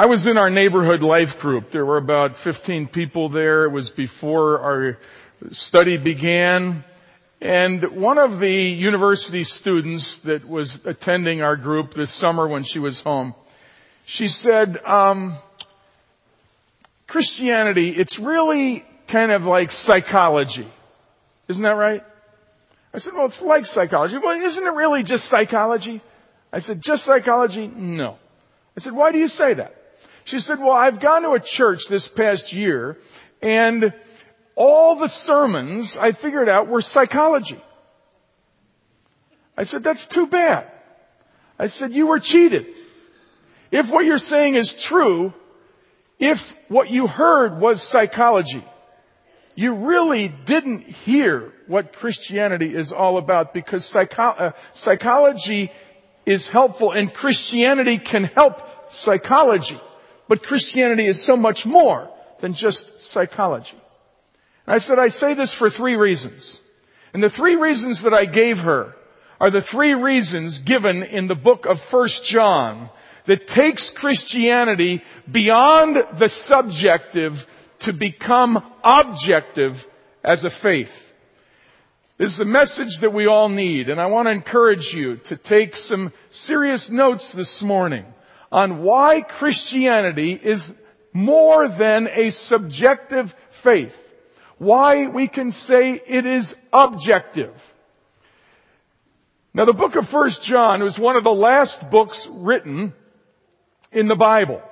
I was in our neighborhood life group. There were about 15 people there. It was before our study began. And one of the university students that was attending our group this summer when she was home, she said, um, Christianity, it's really kind of like psychology. Isn't that right? I said, well, it's like psychology. Well, isn't it really just psychology? I said, just psychology? No. I said, why do you say that? She said, well, I've gone to a church this past year and all the sermons I figured out were psychology. I said, that's too bad. I said, you were cheated. If what you're saying is true, if what you heard was psychology, you really didn't hear what Christianity is all about because psycho- uh, psychology is helpful and Christianity can help psychology. But Christianity is so much more than just psychology. And I said, I say this for three reasons. And the three reasons that I gave her are the three reasons given in the book of First John that takes Christianity beyond the subjective to become objective as a faith. This is a message that we all need, and I want to encourage you to take some serious notes this morning on why Christianity is more than a subjective faith. Why we can say it is objective. Now the book of 1 John was one of the last books written in the Bible.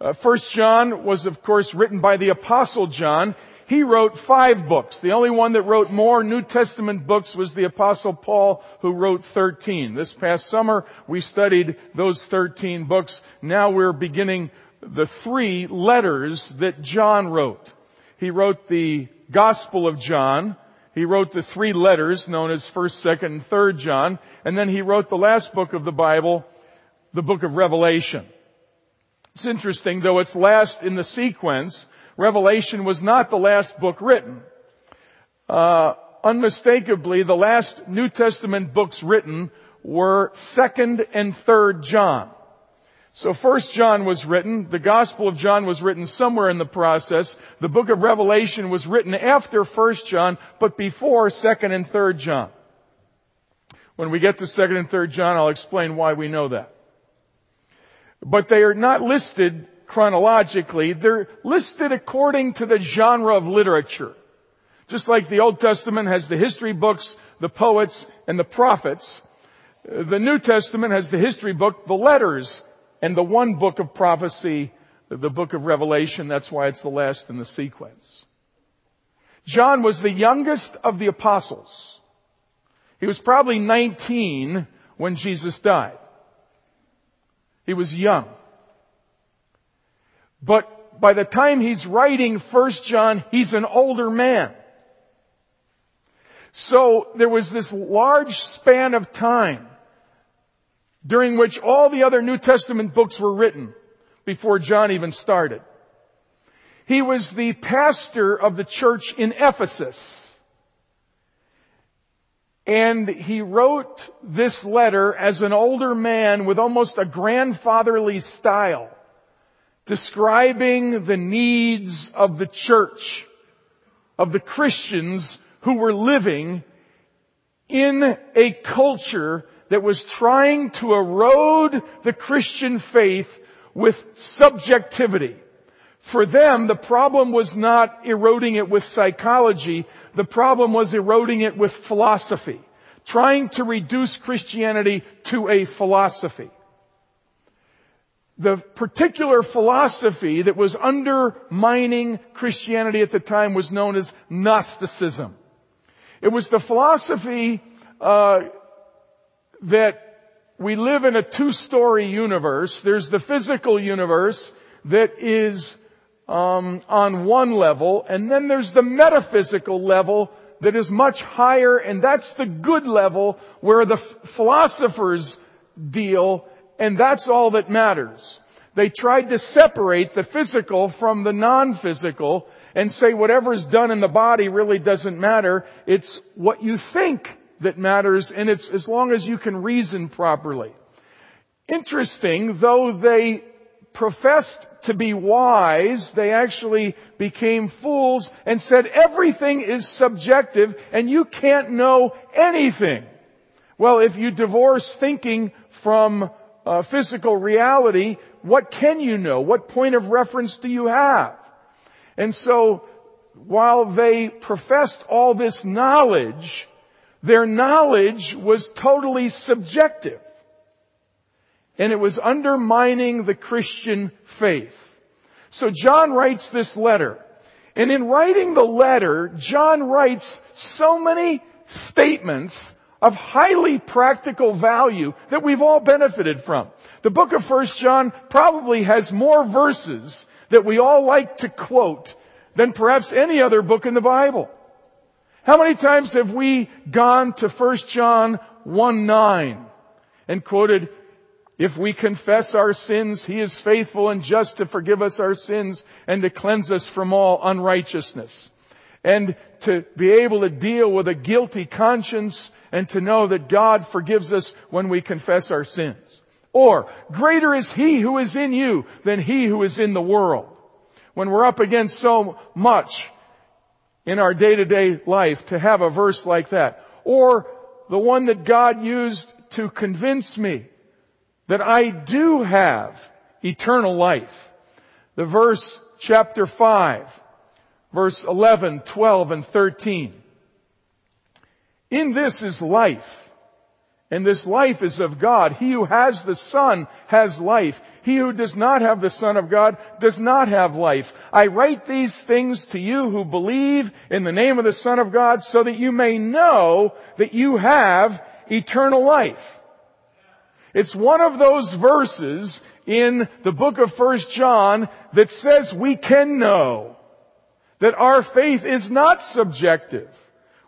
Uh, 1 John was of course written by the apostle John. He wrote five books. The only one that wrote more New Testament books was the apostle Paul who wrote 13. This past summer we studied those 13 books. Now we're beginning the three letters that John wrote. He wrote the Gospel of John. He wrote the three letters known as 1st, 2nd, and 3rd John. And then he wrote the last book of the Bible, the book of Revelation. It's interesting, though it's last in the sequence, Revelation was not the last book written. Uh, unmistakably, the last New Testament books written were 2nd and 3rd John. So first John was written, the Gospel of John was written somewhere in the process, the book of Revelation was written after first John, but before second and third John. When we get to second and third John, I'll explain why we know that. But they are not listed chronologically, they're listed according to the genre of literature. Just like the Old Testament has the history books, the poets, and the prophets, the New Testament has the history book, the letters, and the one book of prophecy, the book of Revelation. That's why it's the last in the sequence. John was the youngest of the apostles. He was probably 19 when Jesus died. He was young. But by the time he's writing 1 John, he's an older man. So there was this large span of time during which all the other New Testament books were written before John even started. He was the pastor of the church in Ephesus. And he wrote this letter as an older man with almost a grandfatherly style describing the needs of the church, of the Christians who were living in a culture that was trying to erode the Christian faith with subjectivity. For them, the problem was not eroding it with psychology, the problem was eroding it with philosophy. Trying to reduce Christianity to a philosophy the particular philosophy that was undermining Christianity at the time was known as Gnosticism. It was the philosophy uh, that we live in a two-story universe. There's the physical universe that is um, on one level, and then there's the metaphysical level that is much higher, and that's the good level where the f- philosophers deal and that's all that matters. They tried to separate the physical from the non-physical and say whatever's done in the body really doesn't matter. It's what you think that matters and it's as long as you can reason properly. Interesting, though they professed to be wise, they actually became fools and said everything is subjective and you can't know anything. Well, if you divorce thinking from uh, physical reality, what can you know? What point of reference do you have? And so, while they professed all this knowledge, their knowledge was totally subjective. And it was undermining the Christian faith. So John writes this letter. And in writing the letter, John writes so many statements of highly practical value that we've all benefited from. The book of 1 John probably has more verses that we all like to quote than perhaps any other book in the Bible. How many times have we gone to 1 John 1 9 and quoted, if we confess our sins, He is faithful and just to forgive us our sins and to cleanse us from all unrighteousness. And to be able to deal with a guilty conscience and to know that God forgives us when we confess our sins. Or, greater is He who is in you than He who is in the world. When we're up against so much in our day-to-day life to have a verse like that. Or, the one that God used to convince me that I do have eternal life. The verse chapter 5, verse 11, 12, and 13. In this is life. And this life is of God. He who has the Son has life. He who does not have the Son of God does not have life. I write these things to you who believe in the name of the Son of God so that you may know that you have eternal life. It's one of those verses in the book of 1 John that says we can know that our faith is not subjective.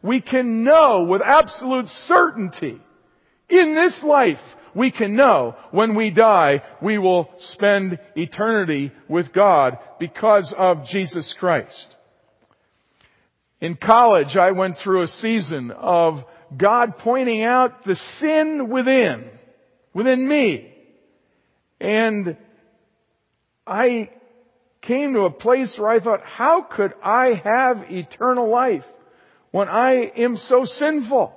We can know with absolute certainty in this life we can know when we die we will spend eternity with God because of Jesus Christ. In college I went through a season of God pointing out the sin within within me. And I came to a place where I thought, how could I have eternal life when I am so sinful?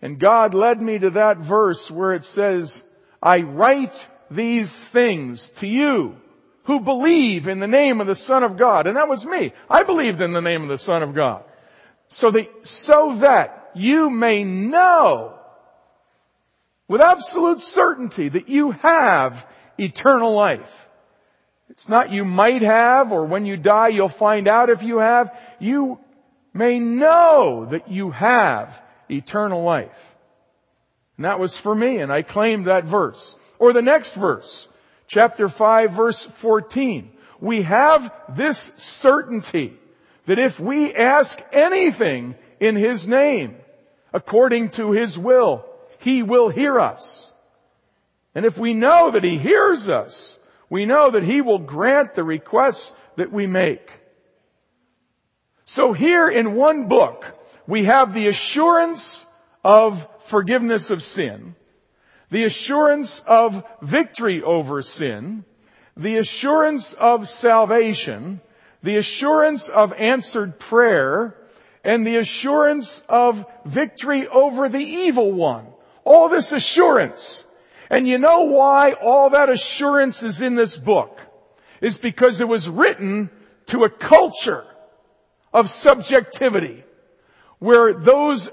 And God led me to that verse where it says, I write these things to you who believe in the name of the Son of God. And that was me. I believed in the name of the Son of God. So that, so that you may know with absolute certainty that you have eternal life. It's not you might have or when you die you'll find out if you have. You may know that you have eternal life. And that was for me and I claimed that verse. Or the next verse, chapter 5 verse 14. We have this certainty that if we ask anything in His name, according to His will, he will hear us. And if we know that He hears us, we know that He will grant the requests that we make. So here in one book, we have the assurance of forgiveness of sin, the assurance of victory over sin, the assurance of salvation, the assurance of answered prayer, and the assurance of victory over the evil one. All this assurance. And you know why all that assurance is in this book? Is because it was written to a culture of subjectivity where those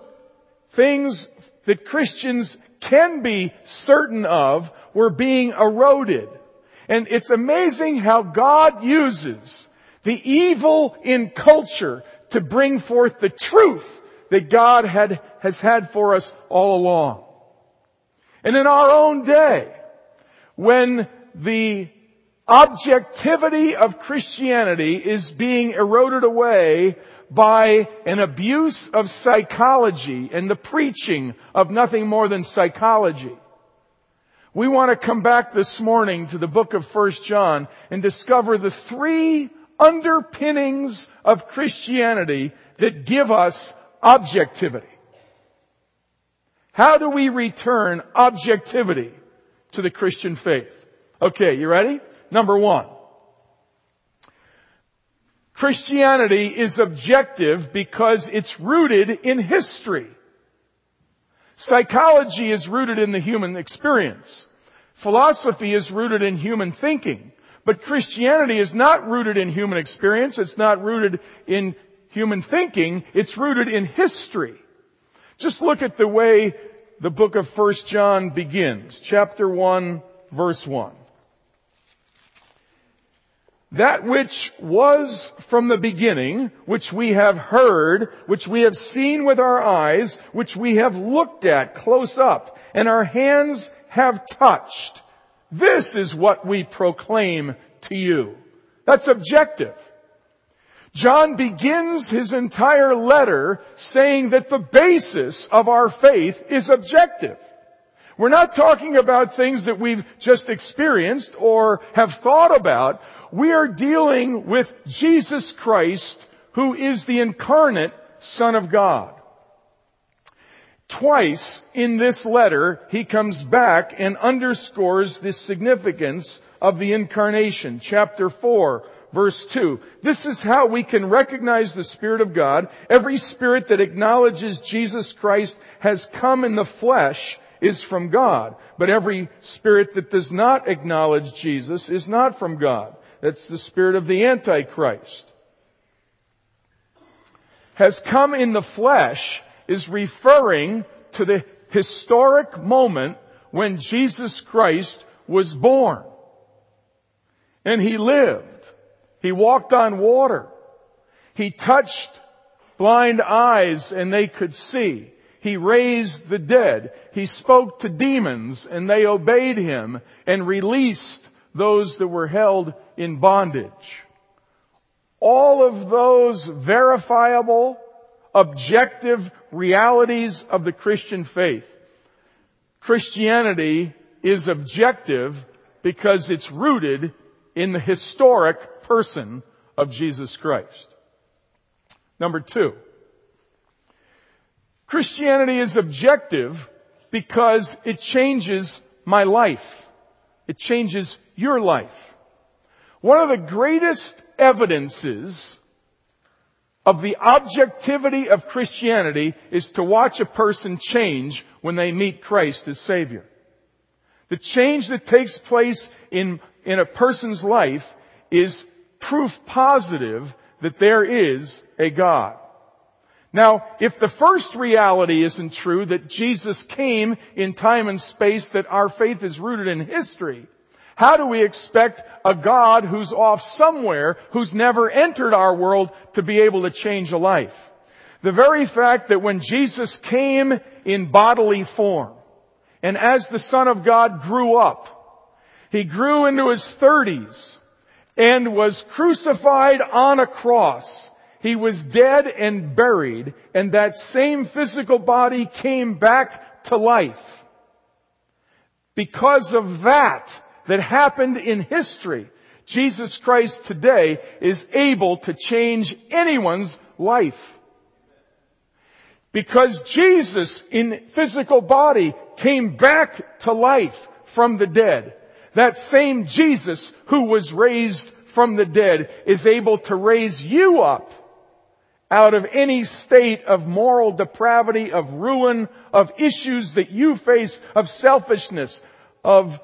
things that Christians can be certain of were being eroded. And it's amazing how God uses the evil in culture to bring forth the truth that God had, has had for us all along. And in our own day, when the objectivity of Christianity is being eroded away by an abuse of psychology and the preaching of nothing more than psychology. We want to come back this morning to the book of 1 John and discover the three underpinnings of Christianity that give us objectivity. How do we return objectivity to the Christian faith? Okay, you ready? Number one. Christianity is objective because it's rooted in history. Psychology is rooted in the human experience. Philosophy is rooted in human thinking. But Christianity is not rooted in human experience. It's not rooted in human thinking. It's rooted in history. Just look at the way the book of 1 John begins. Chapter 1, verse 1. That which was from the beginning, which we have heard, which we have seen with our eyes, which we have looked at close up, and our hands have touched. This is what we proclaim to you. That's objective. John begins his entire letter saying that the basis of our faith is objective. We're not talking about things that we've just experienced or have thought about. We are dealing with Jesus Christ who is the incarnate Son of God. Twice in this letter, he comes back and underscores the significance of the incarnation. Chapter 4, verse 2. This is how we can recognize the Spirit of God. Every spirit that acknowledges Jesus Christ has come in the flesh is from God. But every spirit that does not acknowledge Jesus is not from God. That's the spirit of the Antichrist. Has come in the flesh is referring to the historic moment when Jesus Christ was born. And he lived. He walked on water. He touched blind eyes and they could see. He raised the dead. He spoke to demons and they obeyed him and released those that were held in bondage. All of those verifiable objective realities of the Christian faith. Christianity is objective because it's rooted in the historic person of Jesus Christ. Number two, Christianity is objective because it changes my life. It changes your life. One of the greatest evidences of the objectivity of Christianity is to watch a person change when they meet Christ as Savior. The change that takes place in, in a person's life is proof positive that there is a God. Now, if the first reality isn't true, that Jesus came in time and space, that our faith is rooted in history, how do we expect a God who's off somewhere, who's never entered our world to be able to change a life? The very fact that when Jesus came in bodily form, and as the Son of God grew up, He grew into His thirties, and was crucified on a cross. He was dead and buried, and that same physical body came back to life. Because of that, that happened in history, Jesus Christ today is able to change anyone's life. Because Jesus in physical body came back to life from the dead. That same Jesus who was raised from the dead is able to raise you up out of any state of moral depravity, of ruin, of issues that you face, of selfishness, of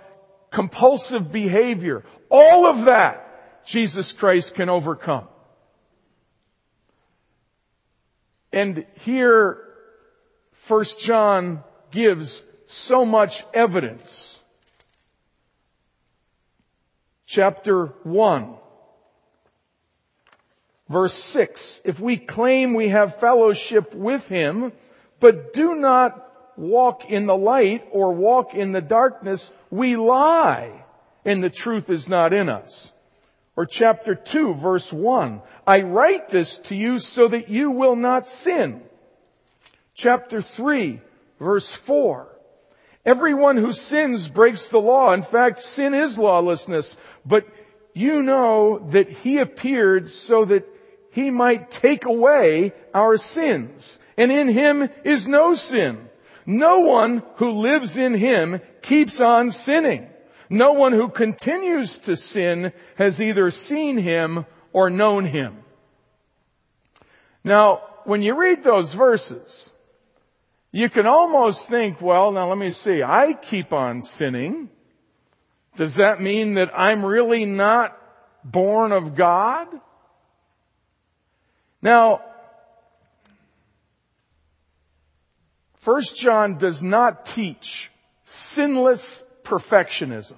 compulsive behavior, all of that Jesus Christ can overcome. And here, First John gives so much evidence. Chapter 1, verse 6. If we claim we have fellowship with Him, but do not walk in the light or walk in the darkness, we lie and the truth is not in us. Or chapter 2 verse 1, I write this to you so that you will not sin. Chapter 3 verse 4, everyone who sins breaks the law. In fact, sin is lawlessness, but you know that he appeared so that he might take away our sins. And in him is no sin. No one who lives in him keeps on sinning. No one who continues to sin has either seen him or known him. Now, when you read those verses, you can almost think, well, now let me see, I keep on sinning. Does that mean that I'm really not born of God? Now, First John does not teach sinless perfectionism.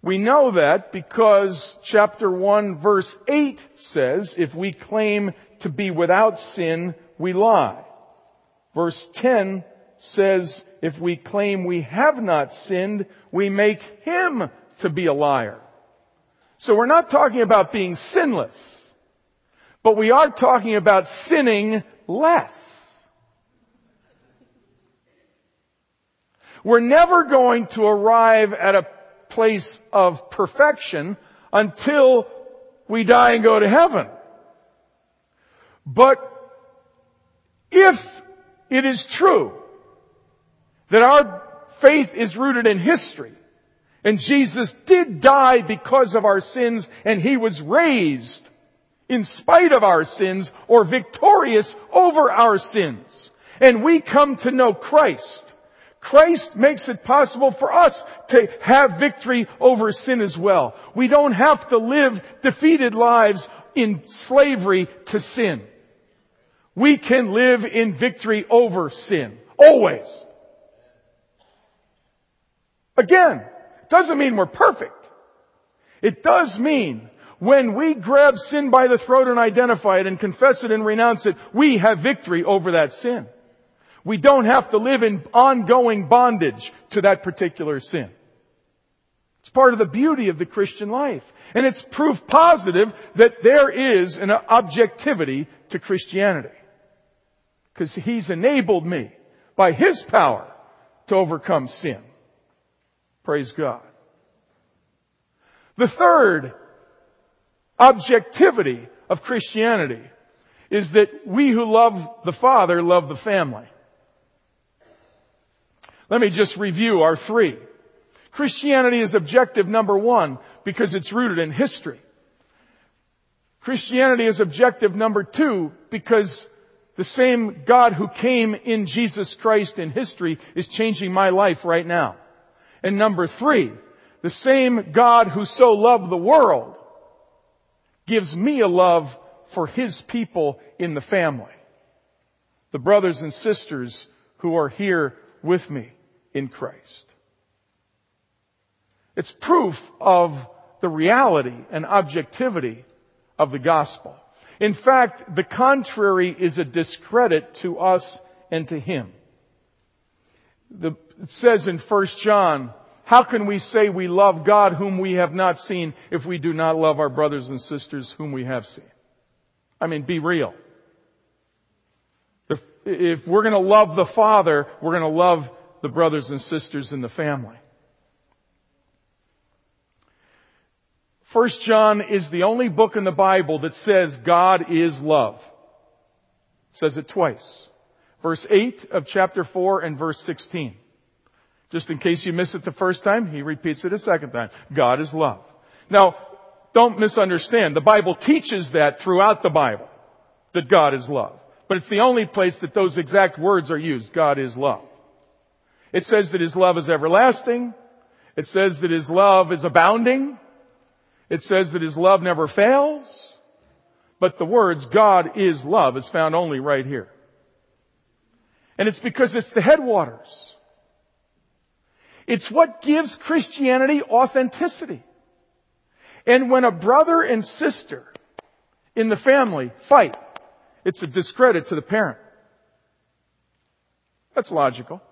We know that because chapter 1 verse 8 says, if we claim to be without sin, we lie. Verse 10 says, if we claim we have not sinned, we make him to be a liar. So we're not talking about being sinless, but we are talking about sinning less. We're never going to arrive at a place of perfection until we die and go to heaven. But if it is true that our faith is rooted in history and Jesus did die because of our sins and He was raised in spite of our sins or victorious over our sins and we come to know Christ Christ makes it possible for us to have victory over sin as well. We don't have to live defeated lives in slavery to sin. We can live in victory over sin. Always. Again, doesn't mean we're perfect. It does mean when we grab sin by the throat and identify it and confess it and renounce it, we have victory over that sin. We don't have to live in ongoing bondage to that particular sin. It's part of the beauty of the Christian life. And it's proof positive that there is an objectivity to Christianity. Because He's enabled me by His power to overcome sin. Praise God. The third objectivity of Christianity is that we who love the Father love the family. Let me just review our three. Christianity is objective number one because it's rooted in history. Christianity is objective number two because the same God who came in Jesus Christ in history is changing my life right now. And number three, the same God who so loved the world gives me a love for His people in the family. The brothers and sisters who are here with me in Christ. It's proof of the reality and objectivity of the gospel. In fact, the contrary is a discredit to us and to Him. The, it says in 1 John, how can we say we love God whom we have not seen if we do not love our brothers and sisters whom we have seen? I mean, be real. If, if we're gonna love the Father, we're gonna love the brothers and sisters in the family. First John is the only book in the Bible that says God is love. It says it twice. Verse 8 of chapter 4 and verse 16. Just in case you miss it the first time, he repeats it a second time. God is love. Now, don't misunderstand. The Bible teaches that throughout the Bible, that God is love. But it's the only place that those exact words are used. God is love. It says that His love is everlasting. It says that His love is abounding. It says that His love never fails. But the words, God is love, is found only right here. And it's because it's the headwaters. It's what gives Christianity authenticity. And when a brother and sister in the family fight, it's a discredit to the parent. That's logical.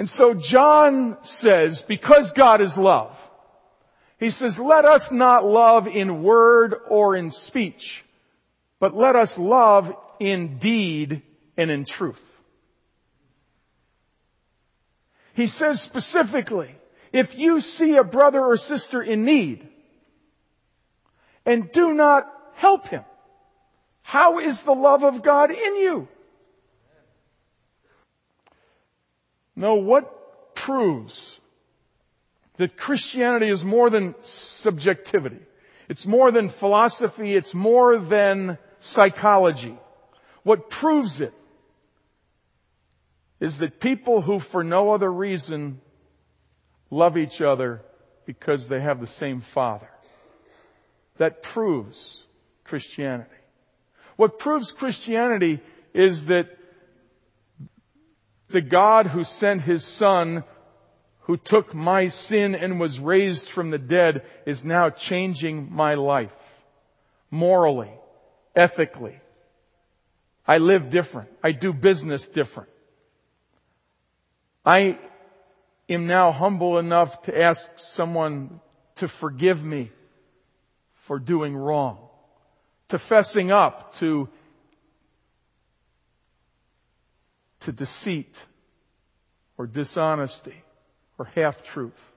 And so John says, because God is love, he says, let us not love in word or in speech, but let us love in deed and in truth. He says specifically, if you see a brother or sister in need and do not help him, how is the love of God in you? No, what proves that Christianity is more than subjectivity. It's more than philosophy. It's more than psychology. What proves it is that people who for no other reason love each other because they have the same Father. That proves Christianity. What proves Christianity is that the God who sent His Son, who took my sin and was raised from the dead, is now changing my life. Morally, ethically. I live different. I do business different. I am now humble enough to ask someone to forgive me for doing wrong, to fessing up to, to deceit or dishonesty or half truth.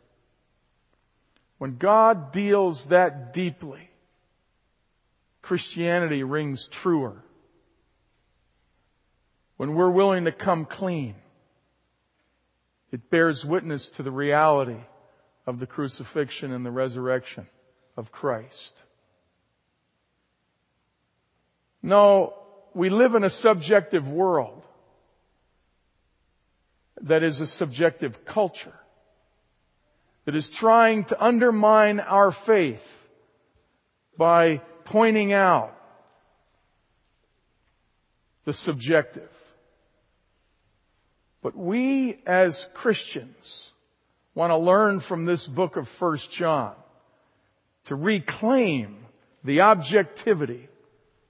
When God deals that deeply, Christianity rings truer. When we're willing to come clean, it bears witness to the reality of the crucifixion and the resurrection of Christ. No, we live in a subjective world that is a subjective culture that is trying to undermine our faith by pointing out the subjective. But we as Christians want to learn from this book of 1 John to reclaim the objectivity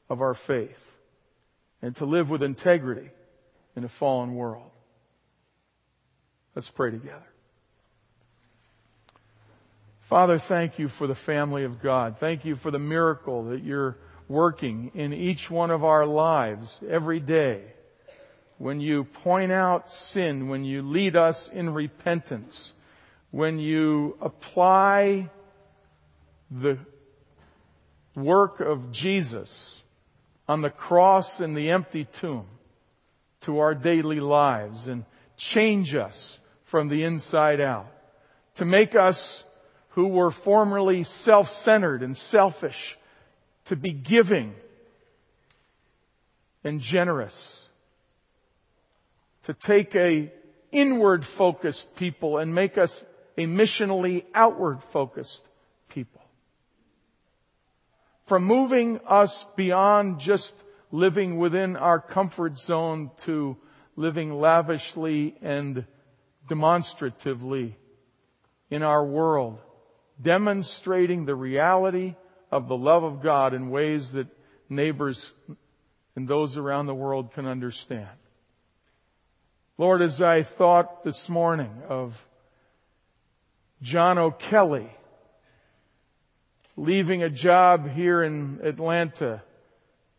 of our faith and to live with integrity in a fallen world. Let's pray together. Father, thank you for the family of God. Thank you for the miracle that you're working in each one of our lives every day when you point out sin, when you lead us in repentance, when you apply the work of Jesus on the cross and the empty tomb to our daily lives and change us from the inside out to make us who were formerly self-centered and selfish to be giving and generous to take a inward focused people and make us a missionally outward focused people. From moving us beyond just living within our comfort zone to living lavishly and demonstratively in our world, demonstrating the reality of the love of God in ways that neighbors and those around the world can understand. Lord, as I thought this morning of John O'Kelly leaving a job here in Atlanta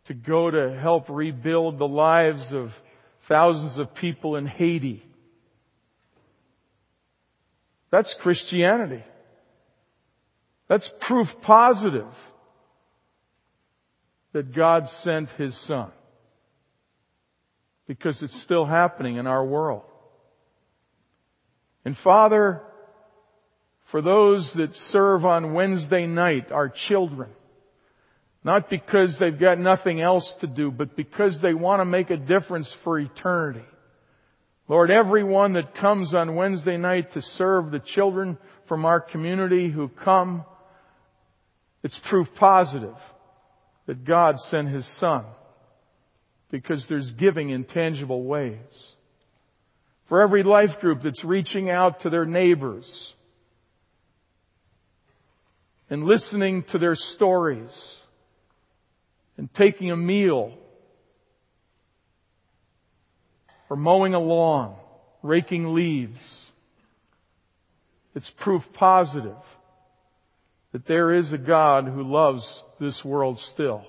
to go to help rebuild the lives of thousands of people in Haiti. That's Christianity. That's proof positive that God sent His Son because it's still happening in our world. And Father, for those that serve on Wednesday night, our children, not because they've got nothing else to do, but because they want to make a difference for eternity. Lord, everyone that comes on Wednesday night to serve the children from our community who come, it's proof positive that God sent His Son because there's giving in tangible ways. For every life group that's reaching out to their neighbors and listening to their stories and taking a meal or mowing a lawn, raking leaves. It's proof positive that there is a God who loves this world still.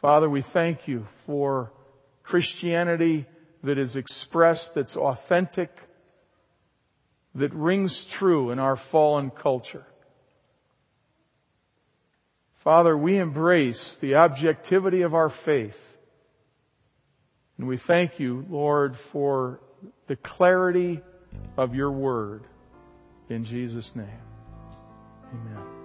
Father, we thank you for Christianity that is expressed, that's authentic, that rings true in our fallen culture. Father, we embrace the objectivity of our faith. And we thank you, Lord, for the clarity of your word. In Jesus' name. Amen.